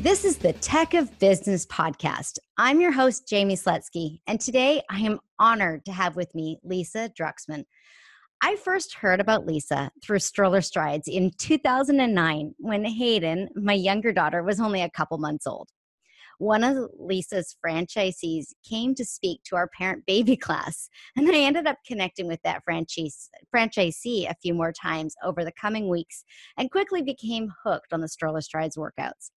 This is the Tech of Business podcast. I'm your host, Jaime Slutsky, and today I am honored to have with me Lisa Druxman. I first heard about Lisa through Stroller Strides in 2009 when Hayden, my younger daughter, was only a couple months old. One of Lisa's franchisees came to speak to our parent baby class, and I ended up connecting with that franchise, franchisee a few more times over the coming weeks and quickly became hooked on the Stroller Strides workouts.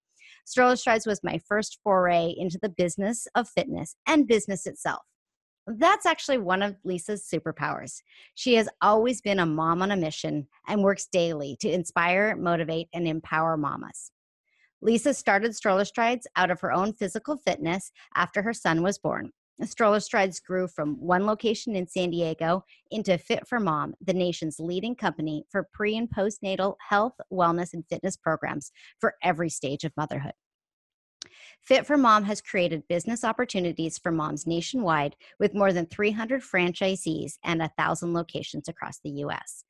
Stroller Strides was my first foray into the business of fitness and business itself. That's actually one of Lisa's superpowers. She has always been a mom on a mission and works daily to inspire, motivate, and empower mamas. Lisa started Stroller Strides out of her own physical fitness after her son was born. Stroller Strides grew from one location in San Diego into Fit for Mom, the nation's leading company for pre and postnatal health, wellness, and fitness programs for every stage of motherhood. Fit for Mom has created business opportunities for moms nationwide with more than 300 franchisees and 1,000 locations across the U.S.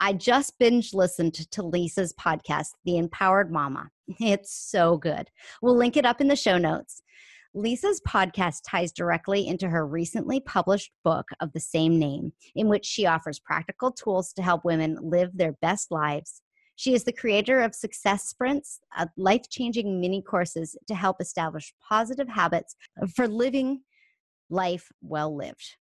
I just binge listened to Lisa's podcast, The Empowered Mama. It's so good. We'll link it up in the show notes. Lisa's podcast ties directly into her recently published book of the same name, in which she offers practical tools to help women live their best lives. She is the creator of Success Sprints, life changing mini courses to help establish positive habits for living life well lived.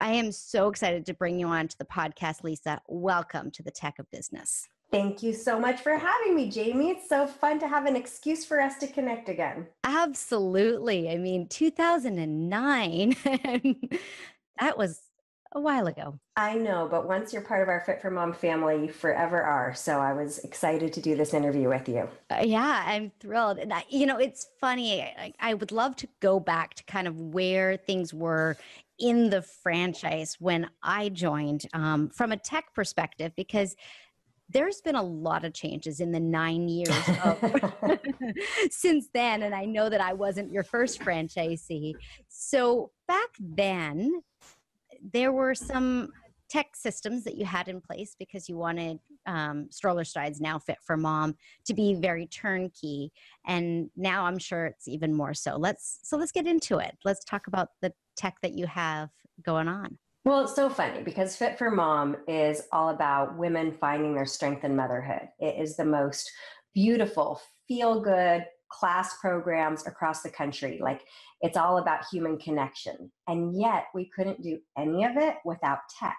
I am so excited to bring you on to the podcast, Lisa. Welcome to the Tech of Business. Thank you so much for having me, Jaime. It's so fun to have an excuse for us to connect again. Absolutely. I mean, 2009, that was a while ago. I know, but once you're part of our Fit for Mom family, you forever are. So I was excited to do this interview with you. Uh, yeah, I'm thrilled. And I, you know, it's funny. I, I would love to go back to kind of where things were in the franchise when I joined um, from a tech perspective, because there's been a lot of changes in the nine years of, since then. And I know that I wasn't your first franchisee. So back then, there were some tech systems that you had in place because you wanted um, stroller strides now fit for mom to be very turnkey and now i'm sure it's even more so let's so let's get into it let's talk about the tech that you have going on well, it's so funny because Fit for Mom is all about women finding their strength in motherhood. It is the most beautiful, feel good class programs across the country. Like it's all about human connection. And yet we couldn't do any of it without tech.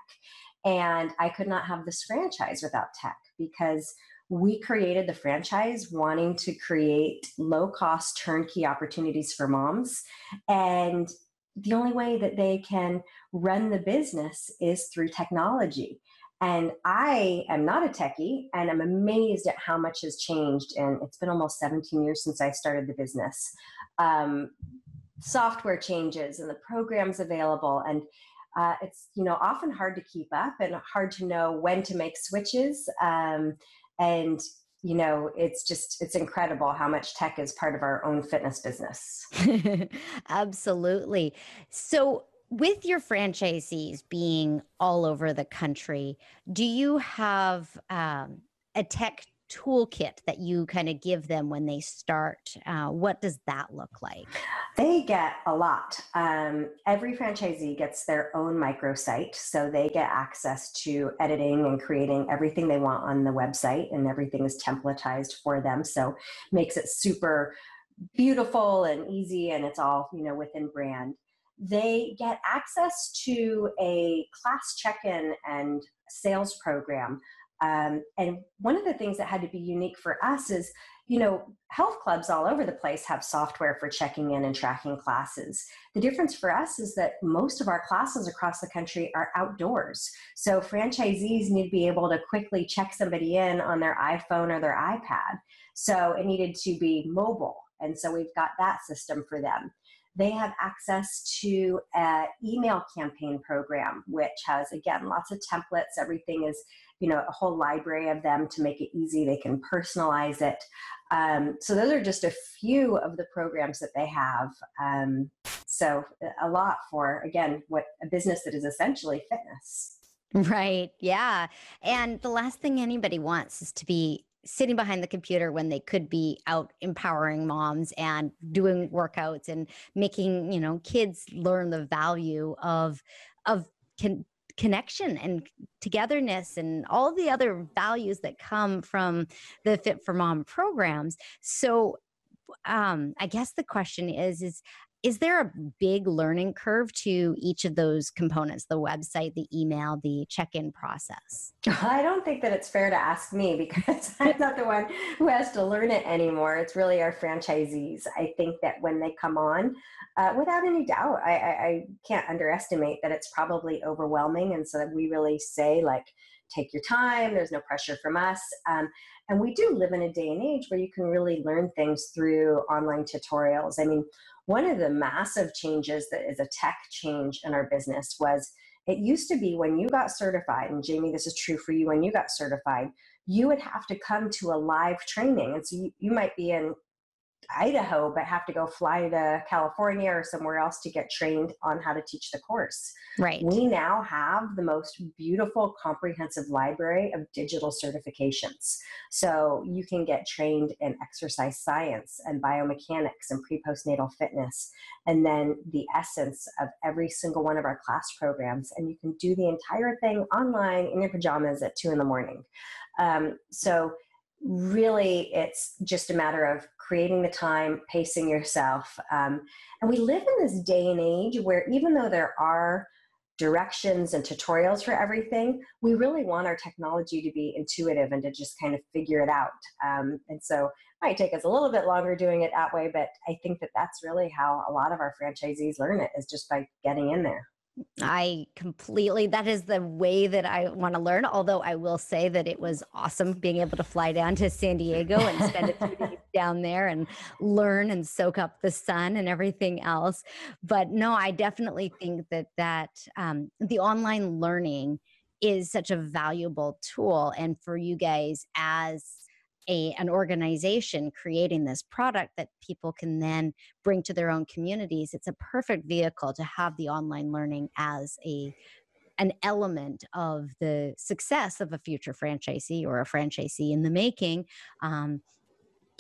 And I could not have this franchise without tech because we created the franchise wanting to create low cost turnkey opportunities for moms. And the only way that they can run the business is through technology. And I am not a techie, and I'm amazed at how much has changed. And it's been almost 17 years since I started the business. Um, software changes and the programs available, and uh, it's you know often hard to keep up and hard to know when to make switches. Um, and you know it's just it's incredible how much tech is part of our own fitness business. Absolutely. So with your franchisees being all over the country do you have um, a tech toolkit that you kind of give them when they start? Uh, what does that look like? They get a lot. Um, every franchisee gets their own microsite, so they get access to editing and creating everything they want on the website, and everything is templatized for them. So makes it super beautiful and easy, and it's all you know within brand. They get access to a class check-in and sales program um, and one of the things that had to be unique for us is, you know, health clubs all over the place have software for checking in and tracking classes. The difference for us is that most of our classes across the country are outdoors. So franchisees need to be able to quickly check somebody in on their iPhone or their iPad. So it needed to be mobile. And so we've got that system for them. they have access to an email campaign program, which has, again, lots of templates. Everything is, you know, a whole library of them to make it easy. They can personalize it. Um, so those are just a few of the programs that they have. Um, so a lot for, again, what a business that is essentially fitness. Right. Yeah. And the last thing anybody wants is to be sitting behind the computer when they could be out empowering moms and doing workouts and making you know kids learn the value of of con- connection and togetherness and all the other values that come from the fit for mom programs. So um i guess the question is is is there a big learning curve to each of those components the website the email the check-in process? I don't think that it's fair to ask me because i'm not the one who has to learn it anymore. It's really our franchisees i think that when they come on uh, without any doubt I, I, I can't underestimate that it's probably overwhelming and so we really say like take your time there's no pressure from us um, and we do live in a day and age where you can really learn things through online tutorials i mean one of the massive changes that is a tech change in our business was it used to be when you got certified, and Jaime, this is true for you when you got certified, you would have to come to a live training. And so you, you might be in Idaho, but have to go fly to California or somewhere else to get trained on how to teach the course. Right. We now have the most beautiful, comprehensive library of digital certifications. So you can get trained in exercise science and biomechanics and pre postnatal fitness, and then the essence of every single one of our class programs. And you can do the entire thing online in your pajamas at two in the morning. Um, so really it's just a matter of creating the time pacing yourself um, and we live in this day and age where even though there are directions and tutorials for everything we really want our technology to be intuitive and to just kind of figure it out um, and so it might take us a little bit longer doing it that way but i think that that's really how a lot of our franchisees learn it is just by getting in there I completely, that is the way that I want to learn. Although I will say that it was awesome being able to fly down to San Diego and spend a few days down there and learn and soak up the sun and everything else. But no, I definitely think that that um, the online learning is such a valuable tool. And for you guys as a an organization creating this product that people can then bring to their own communities it's a perfect vehicle to have the online learning as a an element of the success of a future franchisee or a franchisee in the making um,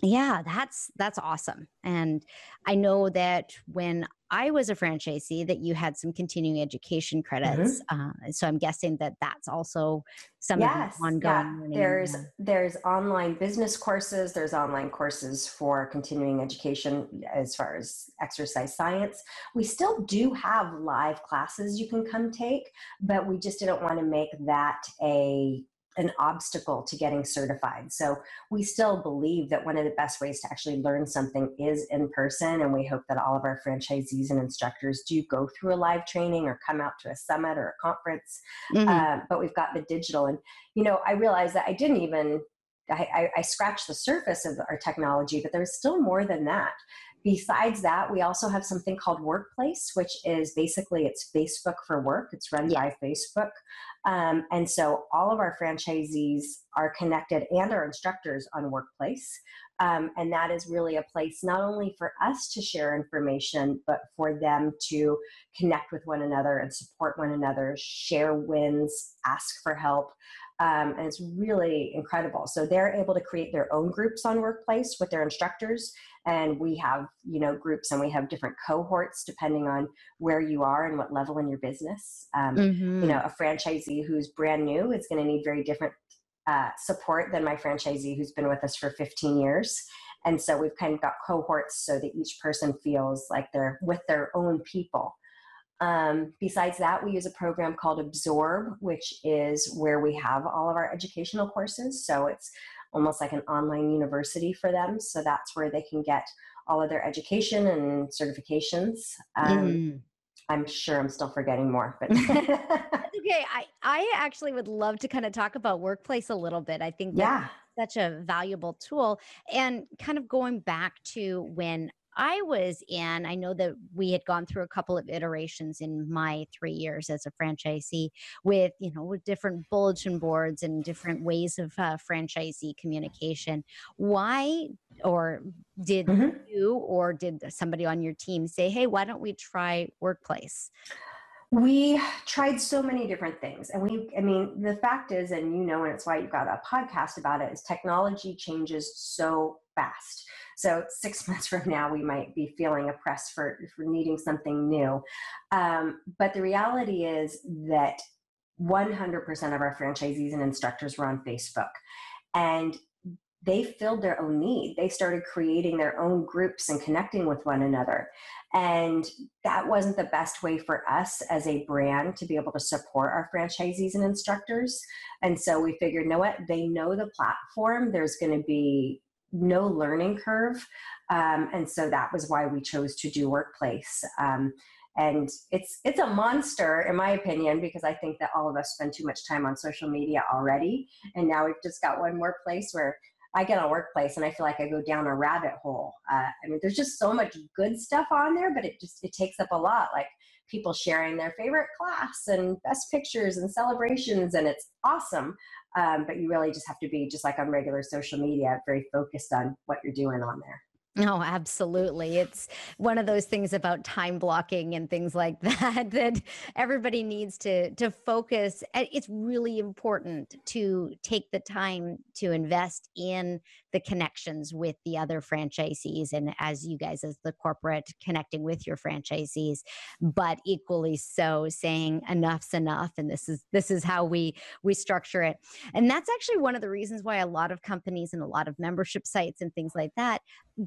yeah that's that's awesome. And i know that when I was a franchisee that you had some continuing education credits. Mm-hmm. Uh, so I'm guessing that that's also some yes, ongoing yeah. There's there's online business courses. There's online courses for continuing education as far as exercise science. We still do have live classes you can come take, but we just didn't want to make that a an obstacle to getting certified. So we still believe that one of the best ways to actually learn something is in person. And we hope that all of our franchisees and instructors do go through a live training or come out to a summit or a conference. Mm-hmm. Uh, but we've got the digital. And, you know, I realized that I didn't even, I, I, I scratched the surface of our technology, but there's still more than that. Besides that, we also have something called Workplace, which is basically it's Facebook for work. It's run yeah. by Facebook. Um, and so all of our franchisees are connected and our instructors on Workplace. Um, and that is really a place not only for us to share information, but for them to connect with one another and support one another, share wins, ask for help. Um, and it's really incredible. So they're able to create their own groups on Workplace with their instructors and we have you know groups and we have different cohorts depending on where you are and what level in your business um, mm-hmm. you know a franchisee who's brand new is going to need very different uh, support than my franchisee who's been with us for 15 years and so we've kind of got cohorts so that each person feels like they're with their own people um, besides that, we use a program called Absorb, which is where we have all of our educational courses. So it's almost like an online university for them. So that's where they can get all of their education and certifications. Um, mm. I'm sure I'm still forgetting more, but okay. I, I actually would love to kind of talk about workplace a little bit. I think yeah. such a valuable tool and kind of going back to when I was in, I know that we had gone through a couple of iterations in my three years as a franchisee with, you know, with different bulletin boards and different ways of uh, franchisee communication. Why or did mm-hmm. you or did somebody on your team say, hey, why don't we try workplace? We tried so many different things and we i mean the fact is and you know and it's why you've got a podcast about it is technology changes so fast. So six months from now we might be feeling oppressed for for needing something new. Um, but the reality is that 100% of our franchisees and instructors were on facebook. And they filled their own need. They started creating their own groups and connecting with one another. And that wasn't the best way for us as a brand to be able to support our franchisees and instructors. And so we figured, you know what? They know the platform. There's going to be no learning curve. Um, and so that was why we chose to do Workplace. Um, and it's it's a monster in my opinion because i think that all of us spend too much time on social media already and now we've just got one more place where I get a workplace and I feel like I go down a rabbit hole. Uh, I mean, there's just so much good stuff on there, but it just it takes up a lot. Like people sharing their favorite class and best pictures and celebrations, and it's awesome. Um, but you really just have to be just like on regular social media, very focused on what you're doing on there. Oh, absolutely. It's one of those things about time blocking and things like that that everybody needs to to focus. It's really important to take the time to invest in the connections with the other franchisees and as you guys as the corporate connecting with your franchisees, but equally so saying enough's enough and this is this is how we we structure it. And that's actually one of the reasons why a lot of companies and a lot of membership sites and things like that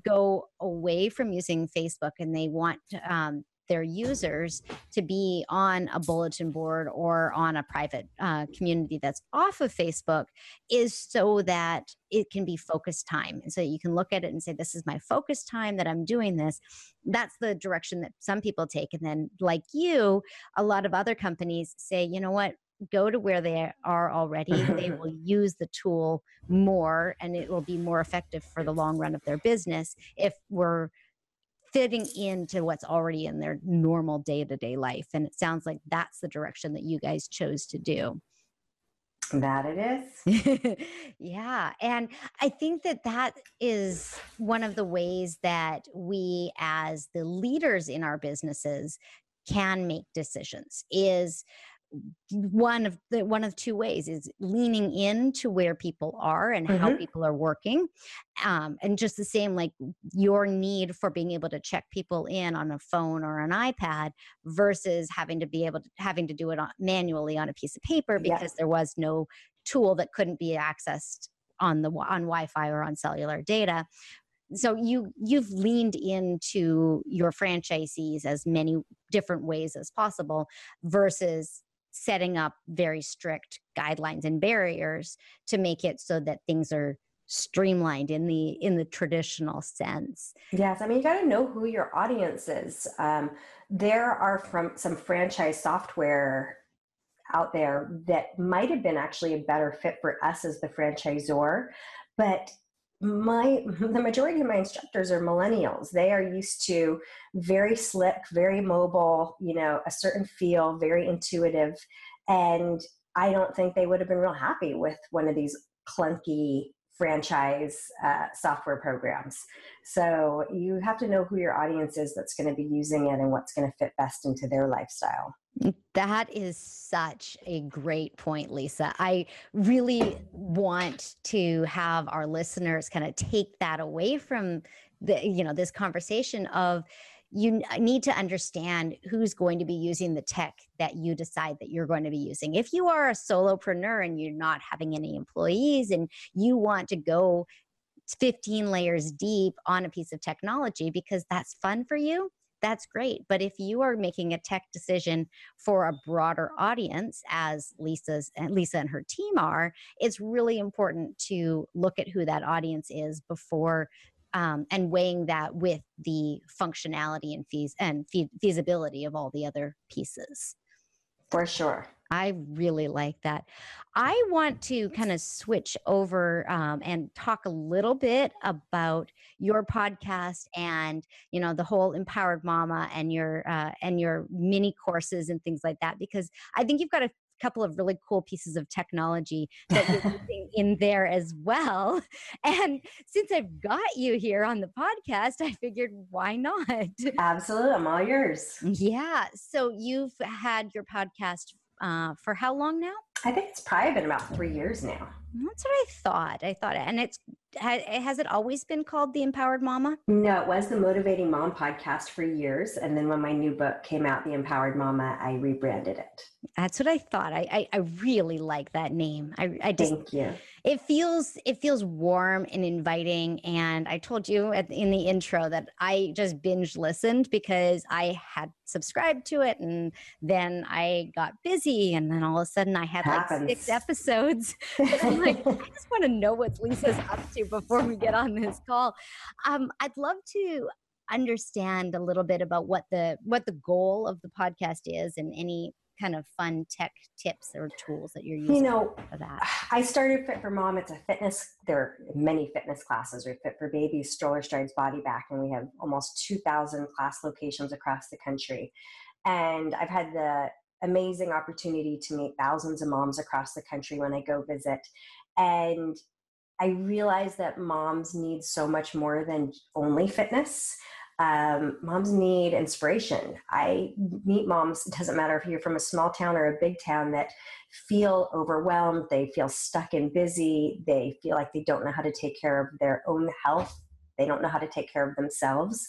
go away from using Facebook and they want um, their users to be on a bulletin board or on a private uh, community that's off of Facebook is so that it can be focus time. And so you can look at it and say, This is my focus time that I'm doing this. That's the direction that some people take. And then, like you, a lot of other companies say, You know what? go to where they are already they will use the tool more and it will be more effective for the long run of their business if we're fitting into what's already in their normal day-to-day life and it sounds like that's the direction that you guys chose to do. That it is. Yeah and i think that that is one of the ways that we as the leaders in our businesses can make decisions is one of the one of two ways is leaning in to where people are and mm-hmm. how people are working um, and just the same like your need for being able to check people in on a phone or an ipad versus having to be able to having to do it on, manually on a piece of paper because yes. there was no tool that couldn't be accessed on the on wi-fi or on cellular data so you you've leaned into your franchisees as many different ways as possible versus setting up very strict guidelines and barriers to make it so that things are streamlined in the in the traditional sense. Yes i mean you got to know who your audience is. Um, there are from some franchise software out there that might have been actually a better fit for us as the franchisor but my the majority of my instructors are millennials. They are used to very slick very mobile you know a certain feel very intuitive. And i don't think they would have been real happy with one of these clunky franchise uh, software programs so you have to know who your audience is that's going to be using it and what's going to fit best into their lifestyle that is such a great point, Lisa. I really want to have our listeners kind of take that away from the, you know, this conversation of you uh, need to understand who's going to be using the tech that you decide that you're going to be using. If you are a solopreneur and you're not having any employees and you want to go 15 layers deep on a piece of technology because that's fun for you, that's great. But if you are making a tech decision for a broader audience, as Lisa's and Lisa and her team are, it's really important to look at who that audience is before um, and weighing that with the functionality and fees and fe- feasibility of all the other pieces. For sure. I really like that. I want to kind of switch over um, and talk a little bit about your podcast and you know the whole empowered mama and your uh, and your mini courses and things like that because I think you've got a couple of really cool pieces of technology that you're using in there as well. And since I've got you here on the podcast, I figured why not? Absolutely, I'm all yours. Yeah. So you've had your podcast uh, for how long now? I think it's probably been about three years now. That's what I thought. I thought, and it's has it always been called the Empowered Mama? No, it was the Motivating Mom podcast for years, and then when my new book came out, The Empowered Mama, I rebranded it. That's what I thought. I I, I really like that name. I I just thank you. It feels it feels warm and inviting. And I told you at, in the intro that I just binge listened because I had subscribed to it, and then I got busy, and then all of a sudden I had Happens. like six episodes. I'm like, I just want to know what Lisa's up to before we get on this call. Um, I'd love to understand a little bit about what the what the goal of the podcast is and any kind of fun tech tips or tools that you're using you know for that. I started fit for mom. It's a fitness there are many fitness classes. We fit for babies stroller strides body back and we have almost 2000 class locations across the country. And i've had the amazing opportunity to meet thousands of moms across the country when i go visit. And I realize that moms need so much more than only fitness. Um, moms need inspiration. I meet moms, it doesn't matter if you're from a small town or a big town, that feel overwhelmed, they feel stuck and busy, they feel like they don't know how to take care of their own health, they don't know how to take care of themselves.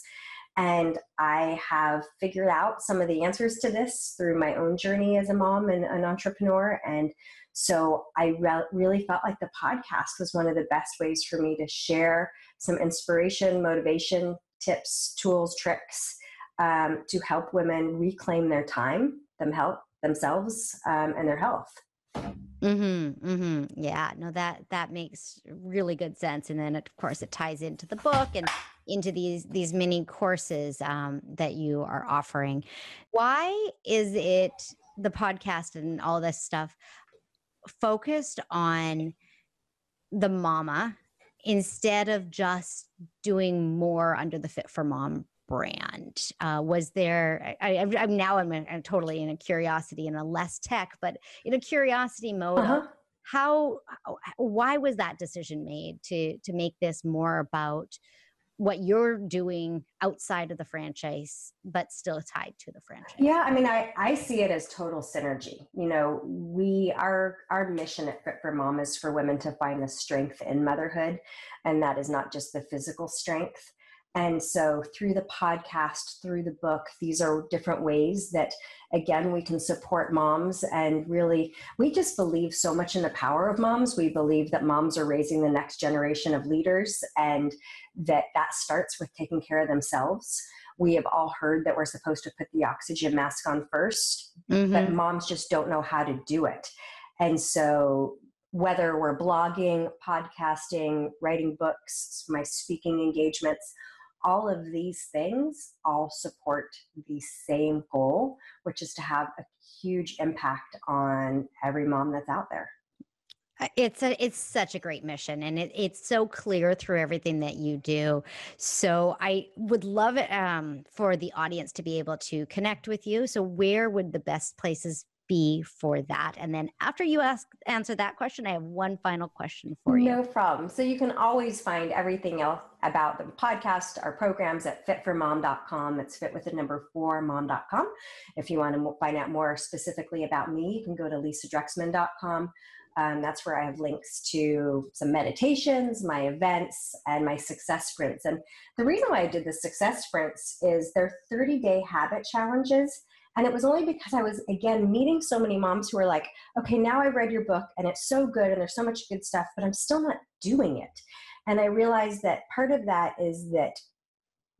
And I have figured out some of the answers to this through my own journey as a mom and an entrepreneur. And so I re- really felt like the podcast was one of the best ways for me to share some inspiration, motivation, tips, tools, tricks um, to help women reclaim their time, them help themselves, um, and their health. Mm-hmm, mm-hmm. Yeah, no, that that makes really good sense. And then of course it ties into the book and into these these mini courses um, that you are offering. Why is it the podcast and all this stuff focused on the mama instead of just doing more under the Fit for Mom brand? Uh, was there? I, am now I'm, a, I'm, totally in a curiosity and a less tech, but in a curiosity mode. Uh-huh. How? Why was that decision made to to make this more about what you're doing outside of the franchise but still tied to the franchise. Yeah i mean i i see it as total synergy. You know we our our mission at fit for mom is for women to find the strength in motherhood and that is not just the physical strength and so, through the podcast, through the book, these are different ways that, again, we can support moms. And really, we just believe so much in the power of moms. We believe that moms are raising the next generation of leaders and that that starts with taking care of themselves. We have all heard that we're supposed to put the oxygen mask on 1st mm-hmm. but moms just don't know how to do it. And so, whether we're blogging, podcasting, writing books, my speaking engagements, all of these things all support the same goal, which is to have a huge impact on every mom that's out there. Uh, it's a it's such a great mission and it, it's so clear through everything that you do so i would love um, for the audience to be able to connect with you so where would the best places be for that? And then after you ask answer that question, I have one final question for you. No problem. So you can always find everything else about the podcast, our programs at fitformom.com. It's fit with the number four mom.com. If you want to find out more specifically about me, you can go to lisadruxman.com. Um, that's where I have links to some meditations, my events, and my success sprints. And the reason why I did the success sprints is they're 30 day habit challenges and it was only because I was, again, meeting so many moms who were like, okay, now I've read your book and it's so good and there's so much good stuff, but I'm still not doing it. And I realized that part of that is that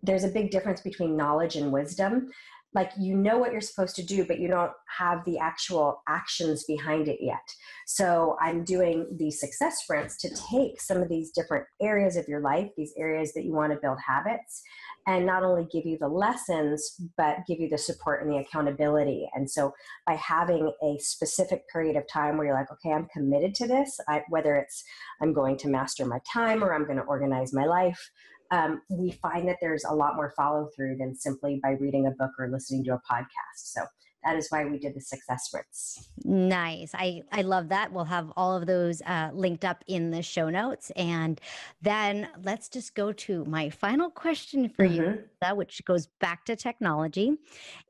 there's a big difference between knowledge and wisdom. Like you know what you're supposed to do but you don't have the actual actions behind it yet. So i'm doing these success sprints to take some of these different areas of your life these areas that you want to build habits and not only give you the lessons but give you the support and the accountability. And so by having a specific period of time where you're like okay i'm committed to this I, whether it's i'm going to master my time or i'm going to organize my life um, we find that there's a lot more follow through than simply by reading a book or listening to a podcast. So that is why we did the success sprints. Nice. I, I love that. We'll have all of those uh, linked up in the show notes. And then let's just go to my final question for mm-hmm. you, which goes back to technology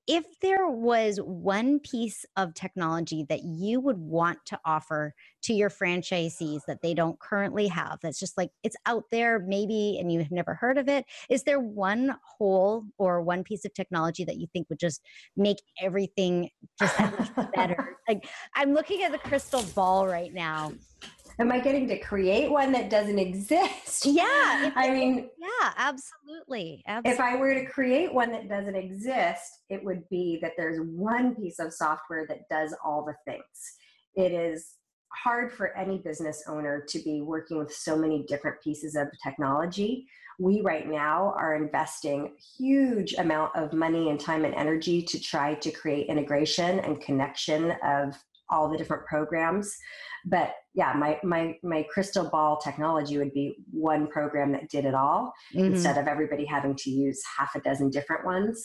if there was one piece of technology that you would want to offer to your franchisees that they don't currently have that's just like it's out there maybe and you've never heard of it is there one hole or one piece of technology that you think would just make everything just better? Like i'm looking at the crystal ball right now am I getting to create one that doesn't exist? Yeah. I mean, yeah, absolutely. absolutely. If I were to create one that doesn't exist, it would be that there's one piece of software that does all the things. It is hard for any business owner to be working with so many different pieces of technology. We right now are investing huge amount of money and time and energy to try to create integration and connection of all the different programs. But yeah my my my crystal ball technology would be one program that did it all mm-hmm. instead of everybody having to use half a dozen different ones.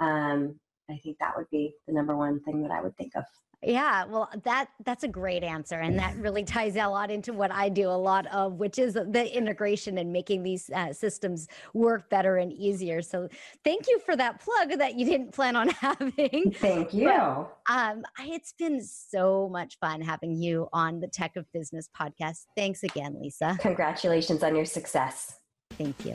Um, i think that would be the number one thing that i would think of yeah, well, that that's a great answer, and that really ties a lot into what I do a lot of, which is the integration and making these uh, systems work better and easier. So, thank you for that plug that you didn't plan on having. Thank you. But, um, it's been so much fun having you on the Tech of Business podcast. Thanks again, Lisa. Congratulations on your success. Thank you.